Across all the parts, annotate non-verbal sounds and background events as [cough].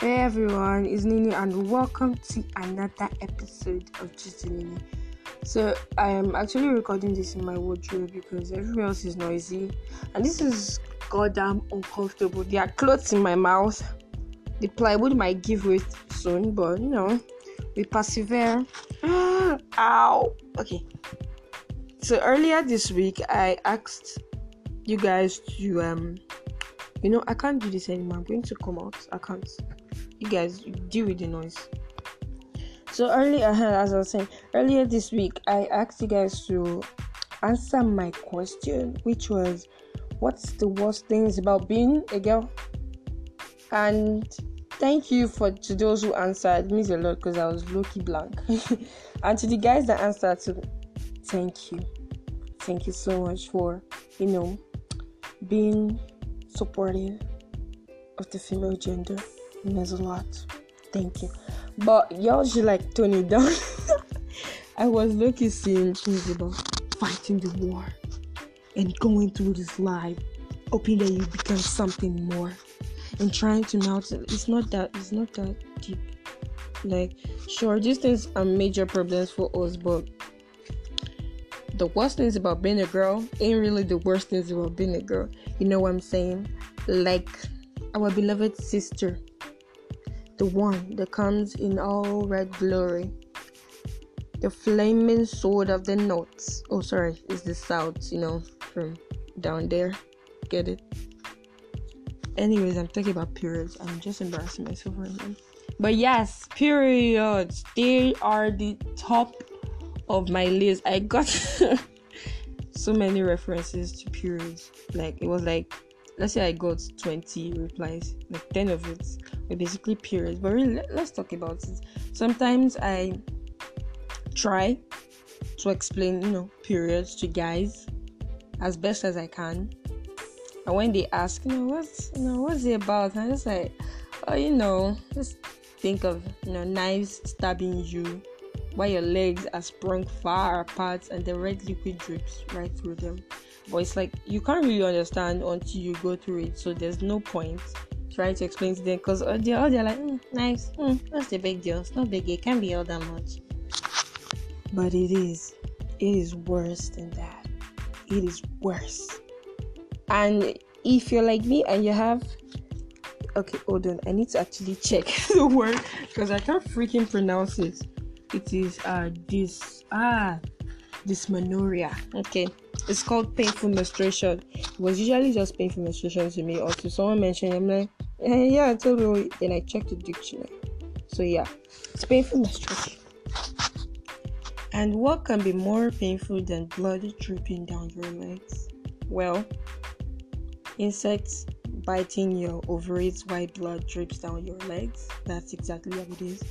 Hey everyone, it's Nini and welcome to another episode of Just Nini. So I am actually recording this in my wardrobe because everywhere else is noisy and this is goddamn uncomfortable. There are clothes in my mouth. The plywood might give way soon, but you know, we persevere. [gasps] Ow! Okay. So earlier this week I asked you guys to um you know I can't do this anymore. I'm going to come out. I can't. You guys deal with the noise. So earlier, uh, as I was saying earlier this week, I asked you guys to answer my question, which was, "What's the worst things about being a girl?" And thank you for to those who answered. It means a lot because I was lucky blank. [laughs] and to the guys that answered, to thank you, thank you so much for you know being supportive of the female gender. It means a lot. Thank you. But y'all should like tone it down. [laughs] I was lucky seeing about fighting the war and going through this life, hoping that you become something more and trying to melt it. It's not that it's not that deep. Like sure these things are major problems for us, but the worst things about being a girl ain't really the worst things about being a girl. You know what I'm saying? Like our beloved sister, the one that comes in all red glory, the flaming sword of the north. Oh, sorry, it's the south, you know, from down there. Get it? Anyways, I'm talking about periods. I'm just embarrassing myself right now. But yes, periods. They are the top of my list. I got [laughs] so many references to periods. Like it was like let's say I got 20 replies, like 10 of it were basically periods. But really, let's talk about it. Sometimes I try to explain, you know, periods to guys as best as I can. And when they ask, you know, what's you know, what's it about? I'm just like, oh, you know, just think of you know knives stabbing you while your legs are sprung far apart and the red liquid drips right through them. But it's like you can't really understand until you go through it, so there's no point trying to explain to them because all they're, all they're like, mm, nice, mm, what's the big deal? It's not big, it can't be all that much. But it is, it is worse than that. It is worse. And if you're like me and you have okay, hold on, I need to actually check [laughs] the word because I can't freaking pronounce it it is uh this ah dysmenorrhea okay it's called painful menstruation it was usually just painful menstruation to me or to someone mentioned i'm like eh, yeah i told you then i checked the dictionary. So yeah it's painful menstruation and what can be more painful than blood dripping down your legs? Well insects biting your ovaries while blood drips down your legs. That's exactly what it is.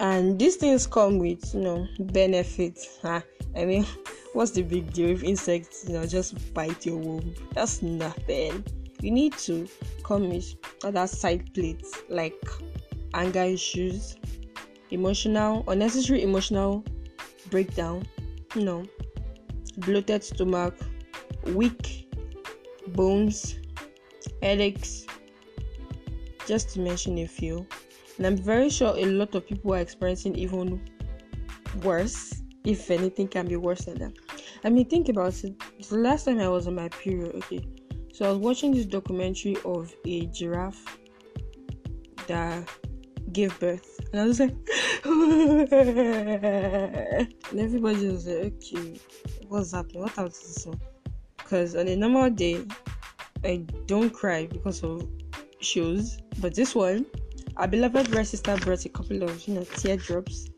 And these things come with you know benefits. Huh? [laughs] i mean [laughs] what's the big deal if insects you know just bite your womb? That's nothing you need to come with other side plates like anger issues emotional unnecessary emotional breakdown you know bloated stomach weak bones headaches just to mention a few and I'm very sure a lot of people are experiencing even worse, if anything can be worse than that. I mean, think about it. The last time I was on my period, okay, so I was watching this documentary of a giraffe that gave birth, and I was like, [laughs] and everybody was like, okay, what's happening? What happened to this one? Because on a normal day, I don't cry because of shows, but this one, our beloved red sister brought a couple of you know teardrops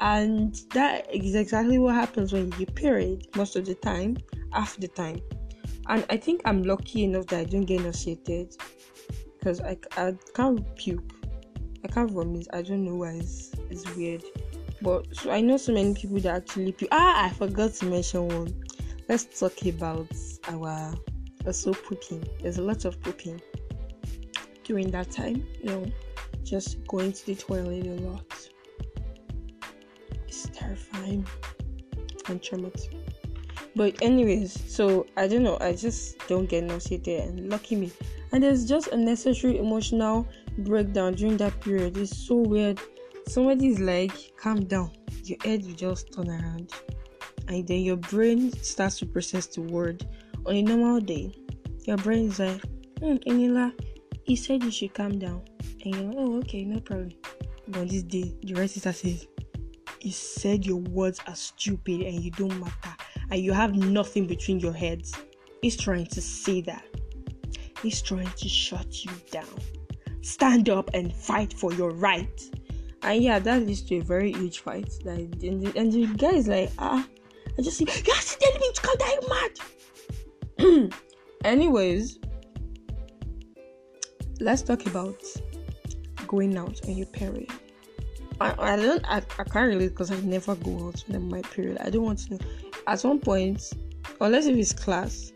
and that is exactly what happens when you period most of the time half the time and i think i'm lucky enough that i don't get nauseated because I, I can't puke. I can't vomit. I don't know why. It's, it's weird. But so i know so many people that actually puke. Ah i forgot to mention one. Let's talk about our also pooping. There's a lot of pooping. During that time you know just going to the toilet a lot. It's terrifying and traumatic. But anyways, so I don't know. I just don't get nauseated, and lucky me. And there's just unnecessary emotional breakdown during that period. It's so weird. Somebody's like, "Calm down." Your head will just turn around, and then your brain starts to process the word. On a normal day, your brain is like, "Hmm, Enila, he said you should calm down," and you're like, "Oh, okay, no problem." But on this day, the right sister says, "He said your words are stupid and you don't matter." And you have nothing between your heads, he's trying to say that. He's trying to shut you down. Stand up and fight for your right. And yeah, that leads to a very huge fight. Like, and, the, and the guy is like, ah, I just see, you're telling me to come down mad. [clears throat] Anyways, let's talk about going out on your period. I, I don't I, I can't relate because I never go out on my period. I don't want to know at one point, unless if it's class,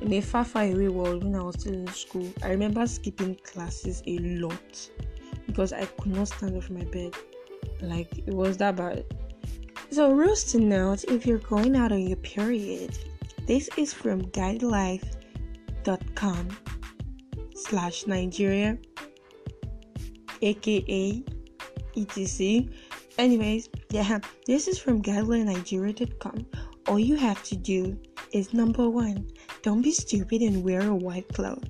in a far, far away world when I was still in school, I remember skipping classes a lot because I could not stand up from my bed. Like it was that bad. So, rules to note if you're going out on your period, this is from guidelife.com slash Nigeria, aka etc. Anyways, yeah, this is from guidelinenigeria.com all you have to do is number one, don't be stupid and wear a white cloth.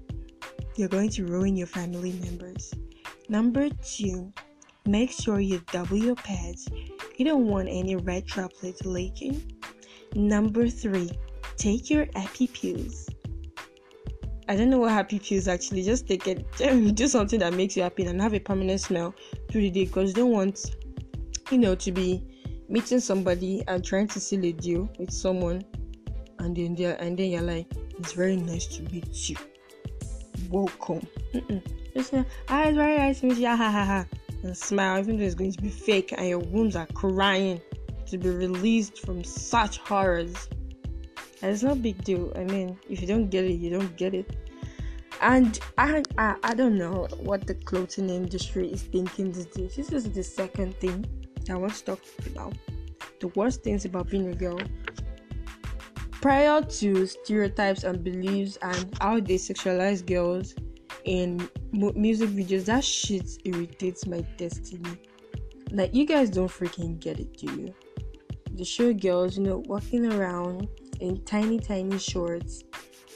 You're going to ruin your family members. Number two, make sure you double your pads. You don't want any red droplets leaking. Number three, take your happy pills. I don't know what happy pills actually. Just take it, [laughs] do something that makes you happy and have a permanent smell through the day because you don't want, you know, to be meeting somebody and trying to seal a deal with someone, and then they and then you're like, it's very nice to meet you. Welcome. Mm-mm. Just ah, it's very nice to meet you. Ha ha ha. And smile, even though it's going to be fake and your wounds are crying to be released from such horrors. And it's no big deal. I mean, if you don't get it, you don't get it. And I, I, I don't know what the clothing industry is thinking these days. This is the second thing I want to talk about the worst things about being a girl. Prior to stereotypes and beliefs and how they sexualize girls in music videos, that shit irritates my destiny. Like, you guys don't freaking get it, do you? They show girls, you know, walking around in tiny, tiny shorts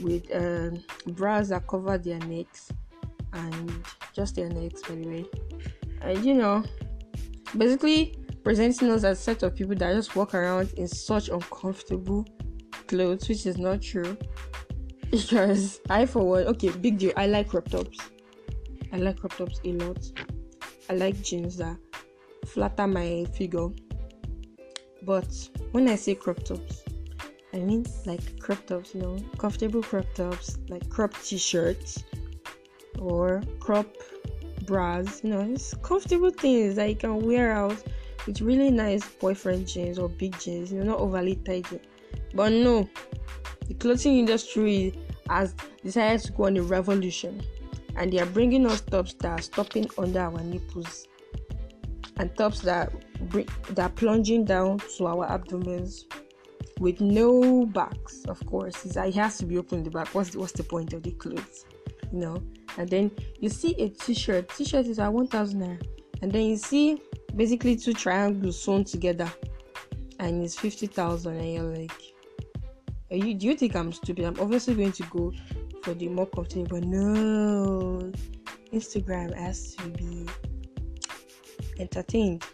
with um, bras that cover their necks and just their necks, by the way. And you know, basically presenting us as a set of people that just walk around in such uncomfortable clothes, which is not true. [laughs] Because I, for one, okay, big deal. I like crop tops. I like crop tops a lot. I like jeans that flatter my figure. But when I say crop tops, I mean like crop tops, you know, comfortable crop tops, like crop t-shirts or crop bras, you know, it's comfortable things that you can wear out with really nice boyfriend jeans or big jeans, you know, not overly tight. But no, the clothing industry has decided to go on a revolution and they are bringing us tops that are stopping under our nipples and tops that bring, that are plunging down to our abdomens with no backs of course. It has to be open in the back. What's the, what's the point of the clothes you know and then you see a t-shirt t-shirt is at 1000 naira and then you see basically two triangles sewn together and it's 50,000 and you're like you, do you think I'm stupid? I'm obviously going to go for the more comfortable but no Instagram has to be entertained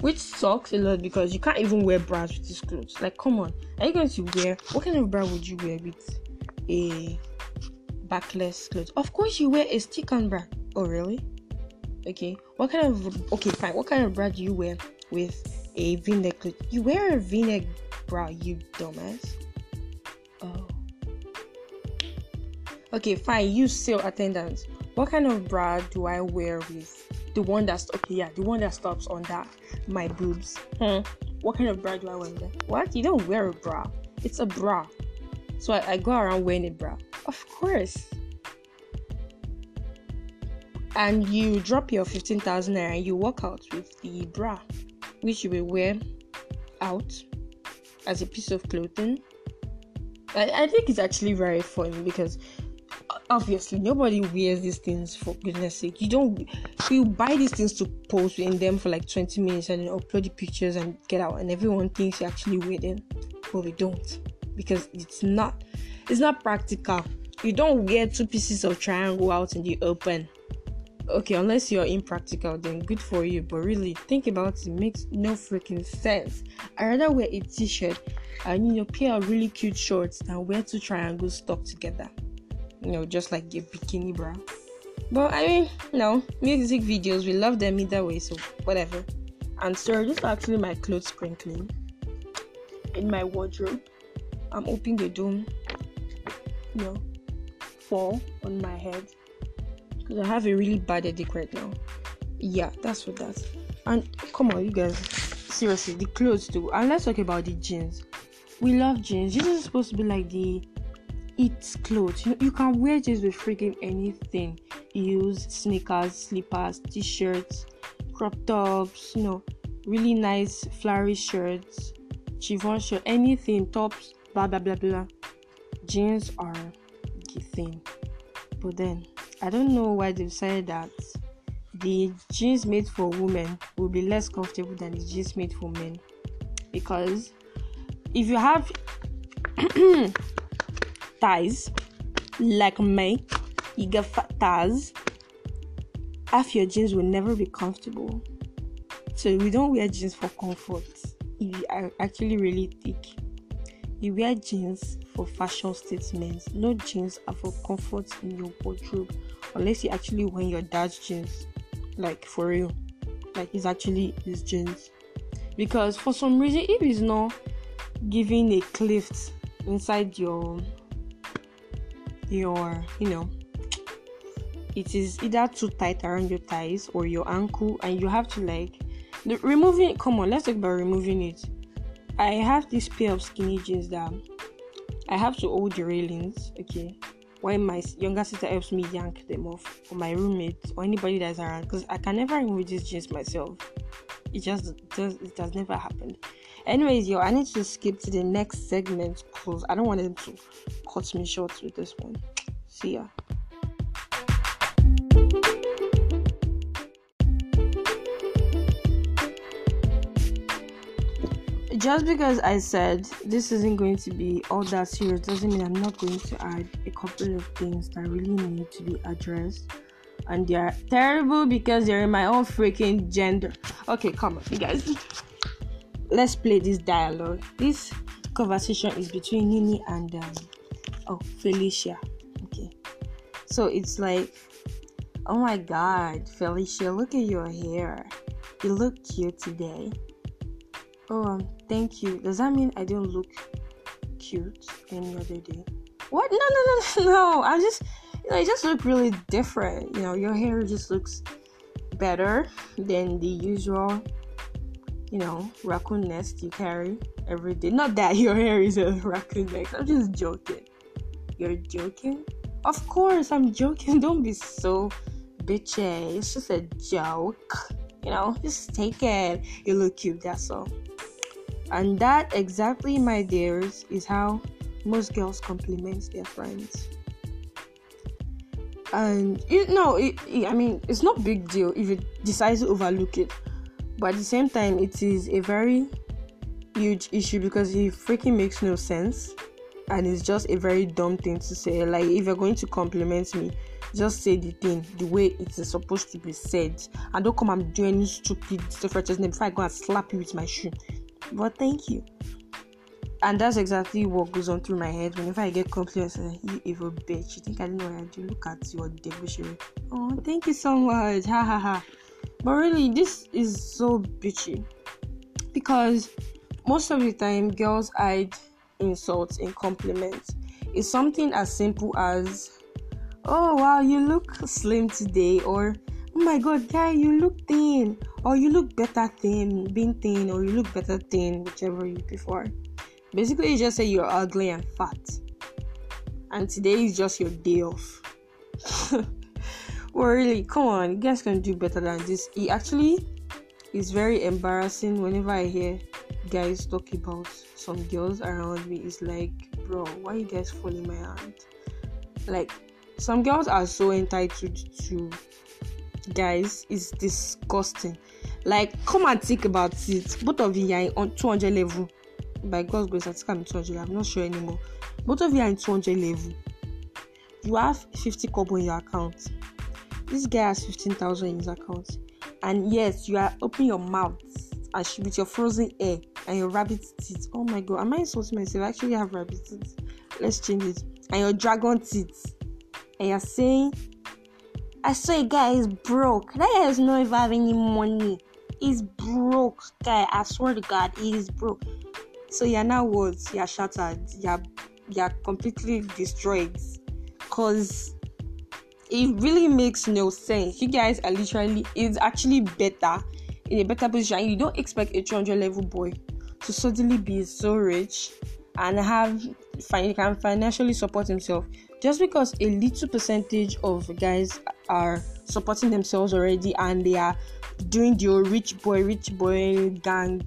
which sucks a lot because you can't even wear bras with these clothes like come on are you going to wear what kind of bra would you wear with a backless clothes of course you wear a stick on bra oh really Okay, what kind of okay fine? What kind of bra do you wear with a V-neck? You wear a V-neck bra, you dumbass. Oh. Okay, fine. You sale attendant. What kind of bra do I wear with the one that's okay? Yeah, the one that stops on that my boobs. Hmm. What kind of bra do I wear? There? What? You don't wear a bra. It's a bra. So I, I go around wearing a bra. Of course and you drop your 15,000 naira and you walk out with the bra which you will wear out as a piece of clothing. I, I think it's actually very funny because uh, obviously nobody wears these things for goodness sake. You don't you buy these things to post in them for like 20 minutes and then upload the pictures and get out and everyone thinks you're actually wear them. But we don't because it's not it's not practical. You don't wear two pieces of triangle out in the open okay, unless you're impractical, then good for you. But really, think about it, it makes no freaking sense. I rather wear a t-shirt and you know pair of really cute shorts than wear two triangles stuck together. You know, just like a bikini bra. But I mean, no, music videos, we love them either way, so whatever. And so this is actually my clothes sprinkling in my wardrobe. I'm opening the don't, you know, fall on my head because I have a really bad headache right now. Yeah, that's what that's. And come on, you guys, seriously, the clothes too. And let's talk about the jeans. We love jeans. Jeans is supposed to be like the it's clothes. You you can wear jeans with freaking anything. use sneakers, slippers, t-shirts, crop tops. You know, really nice flowery shirts, chiffon shirt, anything, tops, blah blah blah blah. Jeans are the thing. But then I don't know why they decided that the jeans made for women will be less comfortable than the jeans made for men. Because if you have [clears throat] thighs like me, you get fat thighs, half your jeans will never be comfortable. So we don't wear jeans for comfort. If you are actually really thick, you wear jeans for fashion statements. No jeans are for comfort in your wardrobe unless you actually wear your dad's jeans. Like for real. Like it's actually his jeans. Because for some reason if he's not giving a cleft inside your your you know it is either too tight around your thighs or your ankle and you have to like the, removing come on let's talk about removing it i have this pair of skinny jeans that I have to hold the railings, okay, while my younger sister helps me yank them off, or my roommate, or anybody that's around, because I can never remove these jeans myself. It just does, it has never happened. Anyways, yo, I need to skip to the next segment because I don't want them to cut me short with this one. See ya. Just because I said this isn't going to be all that serious doesn't mean I'm not going to add a couple of things that really need to be addressed. And they are terrible because they're in my own freaking gender. Okay, come on, you guys. Let's play this dialogue. This conversation is between Nini and um, oh Felicia. Okay, so it's like, oh my God, Felicia, look at your hair. You look cute today. Oh, um, thank you. Does that mean I don't look cute any other day? What? No, no, no, [laughs] no. I just, you know, I just look really different. You know, your hair just looks better than the usual, you know, raccoon nest you carry every day. Not that [laughs] your hair is a raccoon nest. I'm just joking. You're joking? Of course, I'm joking. [laughs] Don't be so bitchy. It's just a joke. You know, just take it. You look cute, that's all. And that exactly, my dears, is how most girls compliment their friends. And you know, it, it, I mean, it's not big deal if you decide to overlook it, but at the same time, it is a very huge issue because it freaking makes no sense, and it's just a very dumb thing to say. Like, if you're going to compliment me, just say the thing the way it is supposed to be said, and don't come and do any stupid stuff just before I go and slap you with my shoe. But thank you. And that's exactly what goes on through my head whenever I get compliments. You evil bitch. You think I didn't know what I do? Look at your debauchery. Oh, thank you so much. Ha ha ha. But really, this is so bitchy. Because most of the time, girls hide insults in compliments. It's something as simple as, oh wow, you look slim today, or oh my god, guy, you look thin, or you look better thin, being thin, or you look better thin, whichever you prefer. Basically, you just say you're ugly and fat, and today is just your day off. [laughs] well, really, come on, you guys can do better than this. It actually is very embarrassing whenever I hear guys talk about some girls around me is like, bro, why you guys falling my hand? Like, some girls are so entitled to guys, it's disgusting. Like, come and think about it. Both of you are on 200 level. By God's grace, I think I'm 200. I'm not sure anymore. Both of you are in 200 level. You have 50 kobo in your account. This guy has 15,000 in his account. And yes, you are opening your mouth and with your frozen air and your rabbit teeth. Oh my god, am I insulting myself? I actually have rabbit teeth. Let's change it. And your dragon teeth. And you're saying, I saw a guy is broke. That guy does not even have any money. He's broke, guy. I swear to God, he is broke. So you're now what? You're shattered. You're you're completely destroyed. Cause it really makes no sense. You guys are literally it's actually better in a better position. You don't expect a 200 level boy to suddenly be so rich and have can financially support himself just because a little percentage of guys are supporting themselves already and they are doing the rich boy rich boy gang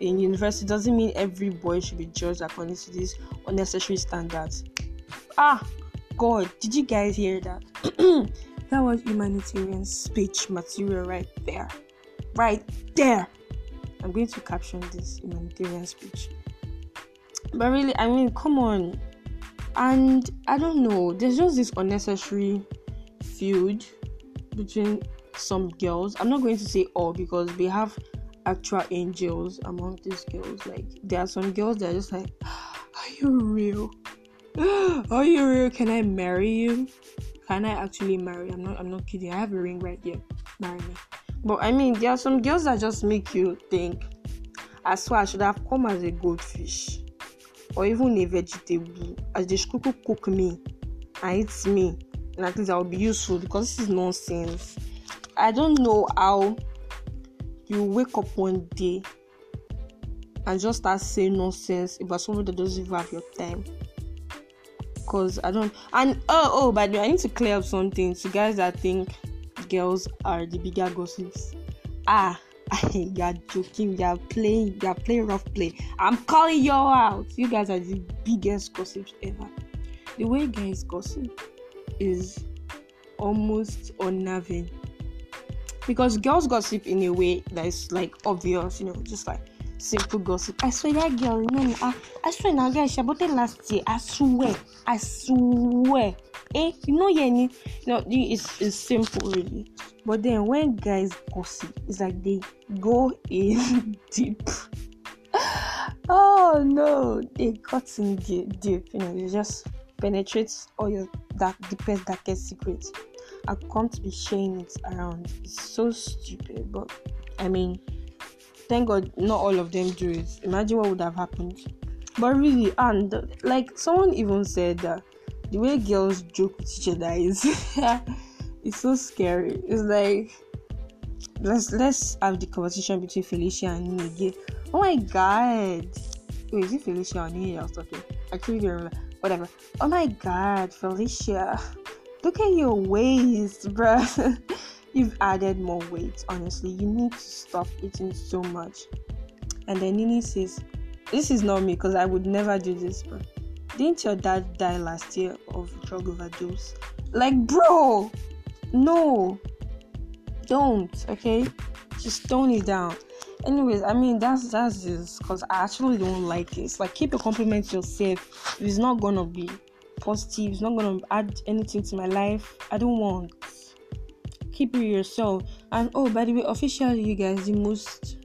in university doesn't mean every boy should be judged according to these unnecessary standards ah god did you guys hear that [clears throat] that was humanitarian speech material right there right there. I'm going to caption this humanitarian speech. But really, I mean, come on. And I don't know, there's just this unnecessary feud between some girls. I'm not going to say all because we have actual angels among these girls. Like, there are some girls that are just like, ah, Are you real? Ah, are you real? Can I marry you? Can I actually marry? I'm not I'm not kidding. I have a ring right here. Marry me. But I mean, there are some girls that just make you think, I swear I should have come as a goldfish or even a vegetable as the cook cook me and eat me. And at least I'll be useful because this is nonsense. I don't know how you wake up one day and just start saying nonsense about someone that doesn't even have your time. Cause I don't and oh oh by the way I need to clear up something to guys that think girls are the bigger gossips. Ah, [laughs] you're joking, you're playing, you're playing rough play. I'm calling you out. You guys are the biggest gossips ever. The way guys gossip is almost unnerving because girls gossip in a way that is like obvious, you know, just like simple gossip. I swear that girl, you know, I, I swear now, guys, she bought it last year. I swear, I swear. Eh, you know, yeah, you know, it's, it's simple, really. But then when guys gossip, it's like they go in [laughs] deep. [laughs] oh no, they cut in deep, deep. You know, it just penetrate all your dark, deepest, darkest secrets. I come to be sharing it around. It's so stupid, but I mean, thank God, not all of them do it. Imagine what would have happened. But really, and like someone even said that the way girls joke with each other is [laughs] it's so scary. It's like let's let's have the conversation between Felicia and me again. Oh my god. Wait, is it Felicia or Nini I was talking? Actually don't remember. Whatever. Oh my god, Felicia. Look at your waist, bruh. [laughs] You've added more weight, honestly. You need to stop eating so much. And then Nini says, This is not me because I would never do this, bro. Didn't your dad die last year of drug overdose? Like, bro, no, don't, okay? Just tone it down. Anyways, I mean that's that's just because I actually don't like it. Like keep a compliment yourself. If it's not gonna be positive, it's not gonna add anything to my life. I don't want keep it yourself. And oh, by the way, officially, you guys, the most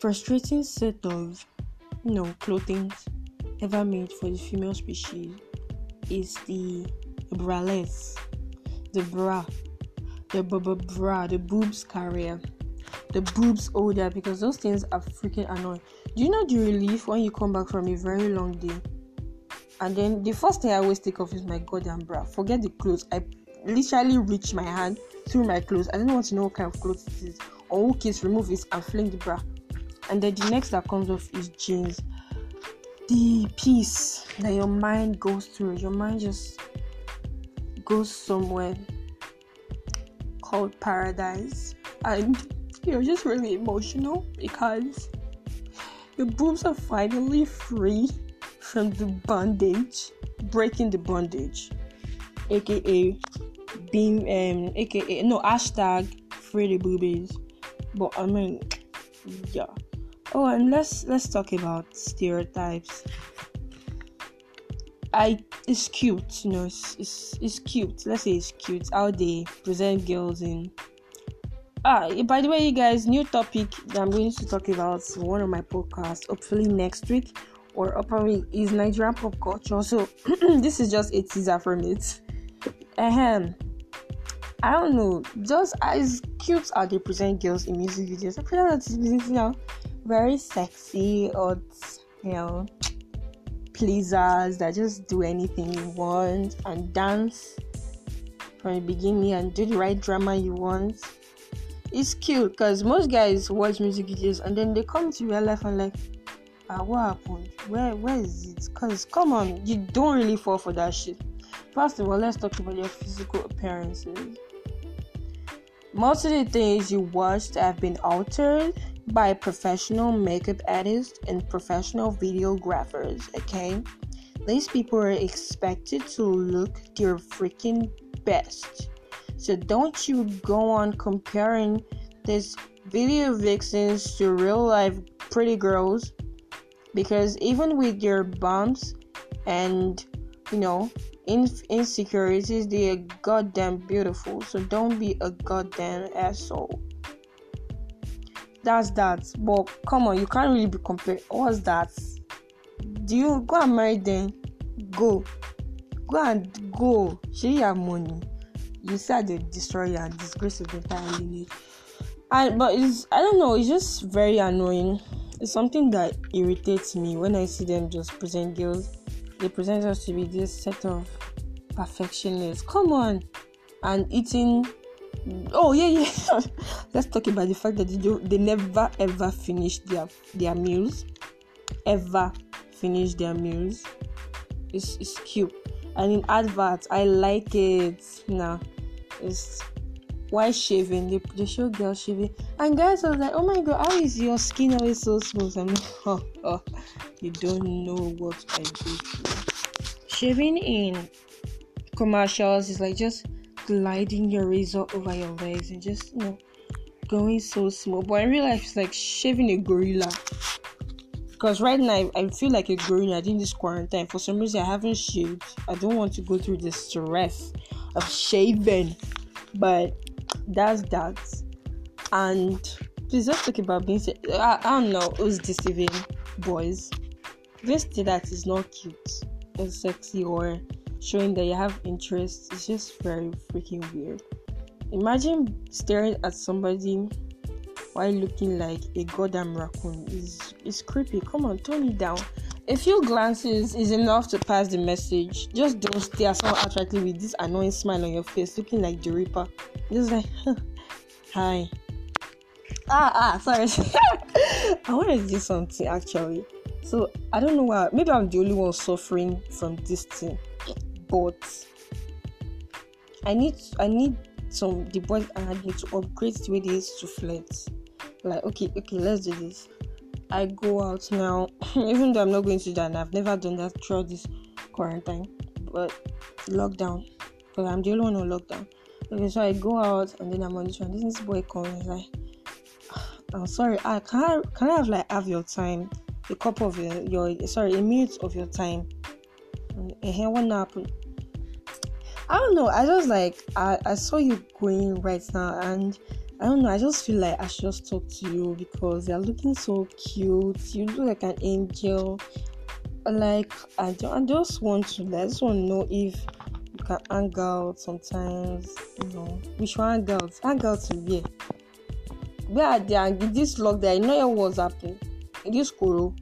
frustrating set of you know clothing ever made for the female species is the braless, the bra, the b- bra, the boobs carrier, the boobs holder because those things are freaking annoying. Do you know the relief when you come back from a very long day? And then the first thing I always take off is my goddamn bra. Forget the clothes. I literally reach my hand through my clothes. I don't want to know what kind of clothes it is or who kids remove it and fling the bra. And then the next that comes off is jeans. The peace that your mind goes through, your mind just goes somewhere called paradise. And you're just really emotional because your boobs are finally free from the bondage, breaking the bondage, aka being um aka no hashtag free the boobies. But I mean yeah. Oh and let's let's talk about stereotypes. I it's cute, you know, it's, it's it's cute. Let's say it's cute how they present girls in Ah, by the way, you guys, new topic that I'm going to talk about one of my podcasts, hopefully next week or probably is Nigerian pop culture. So [clears throat] this is just a teaser from it. Ahem. I don't know, just as cute as they present girls in music videos. I feel like you know very sexy or you know pleasers that just do anything you want and dance from the beginning and do the right drama you want it's cute because most guys watch music videos and then they come to real life and like, ah, what happened? Where where is it? Because come on, you don't really fall for that shit. First of all, let's talk about your physical appearances. Most of the things you watched have been altered by professional makeup artists and professional videographers, okay? These people are expected to look their freaking best. So don't you go on comparing these video vixens to real life pretty girls because even with their bumps and you know in- insecurities they are goddamn beautiful so don't be a goddamn asshole that's that but come on you can't really be compared what's that do you go and marry them go go and go she have money you said the destroyer and disgrace of the entire lineage. And but it's I don't know, it's just very annoying. It's something that irritates me when I see them just present girls. They present us to be this set of perfectionists. Come on, and eating. Oh yeah, yeah. [laughs] Let's talk about the fact that they do, they never ever finish their their meals. Ever finish their meals. It's it's cute and in adverts i like it now it's why shaving they, they show girls shaving and guys I was like oh my god how is your skin always so smooth i'm like [laughs] oh, oh you don't know what i do shaving in commercials is like just gliding your razor over your legs and just you know going so small but in real life it's like shaving a gorilla because right now I, feel like a gorilla in this quarantine for some reason i haven't shaved i don't want to go through the stress of shaving but that's that. And please just talk about being. I, I don't know who's deceiving boys. This thing that is not cute or sexy or showing that you have interest is just very freaking weird. Imagine staring at somebody while looking like a goddamn raccoon. Is is creepy. Come on, tone it down. A few glances is enough to pass the message. Just don't stare so attractive with this annoying smile on your face, looking like the Reaper. Just like, hi. Ah, ah, sorry. [laughs] I want to do something actually. So I don't know why. Maybe I'm the only one suffering from this thing, but I need I need some the boys I need to upgrade the way they used to flirt. Like, okay, okay, let's do this. I go out now, [laughs] even though I'm not going to that, and I've never done that throughout this quarantine, but lockdown, because I'm the only one on lockdown. Okay, so I go out and then I'm on this one. This boy comes like, ah, I'm sorry, I can I, can I have like have your time, a couple of your, your sorry, a minute of your time. And here what happened? I don't know. I just like I, I saw you going right now and I don't know. I just feel like I should just talk to you because you're looking so cute. You look like an angel. Like I, do, I just want to. I just want to know if you can hang out sometimes. You know, we should hang out. Hang out to where? Where are they? In this lockdown, you know what's happening. In this school.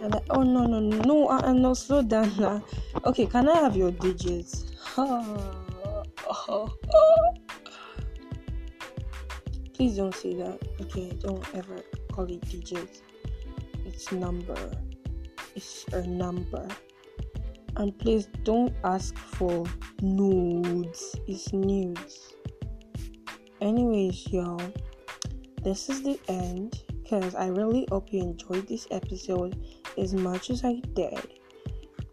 And like, oh no no no, I, am not slow down now. Okay, can I have your digits? [laughs] Please don't say that. Okay, don't ever call it digits. It's number. It's a number. And please don't ask for nudes. It's nudes. Anyways, y'all, this is the end because I really hope you enjoyed this episode as much as I did.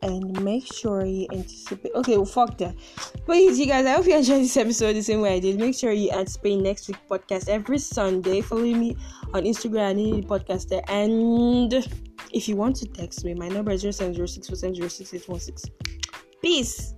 And make sure you anticipate. Okay, well, fuck that. Please, you guys, I hope you enjoyed this episode the same way I did. Make sure you anticipate next week podcast every Sunday. Follow me on Instagram, I podcaster. And if you want to text me, my number is 0706 Peace.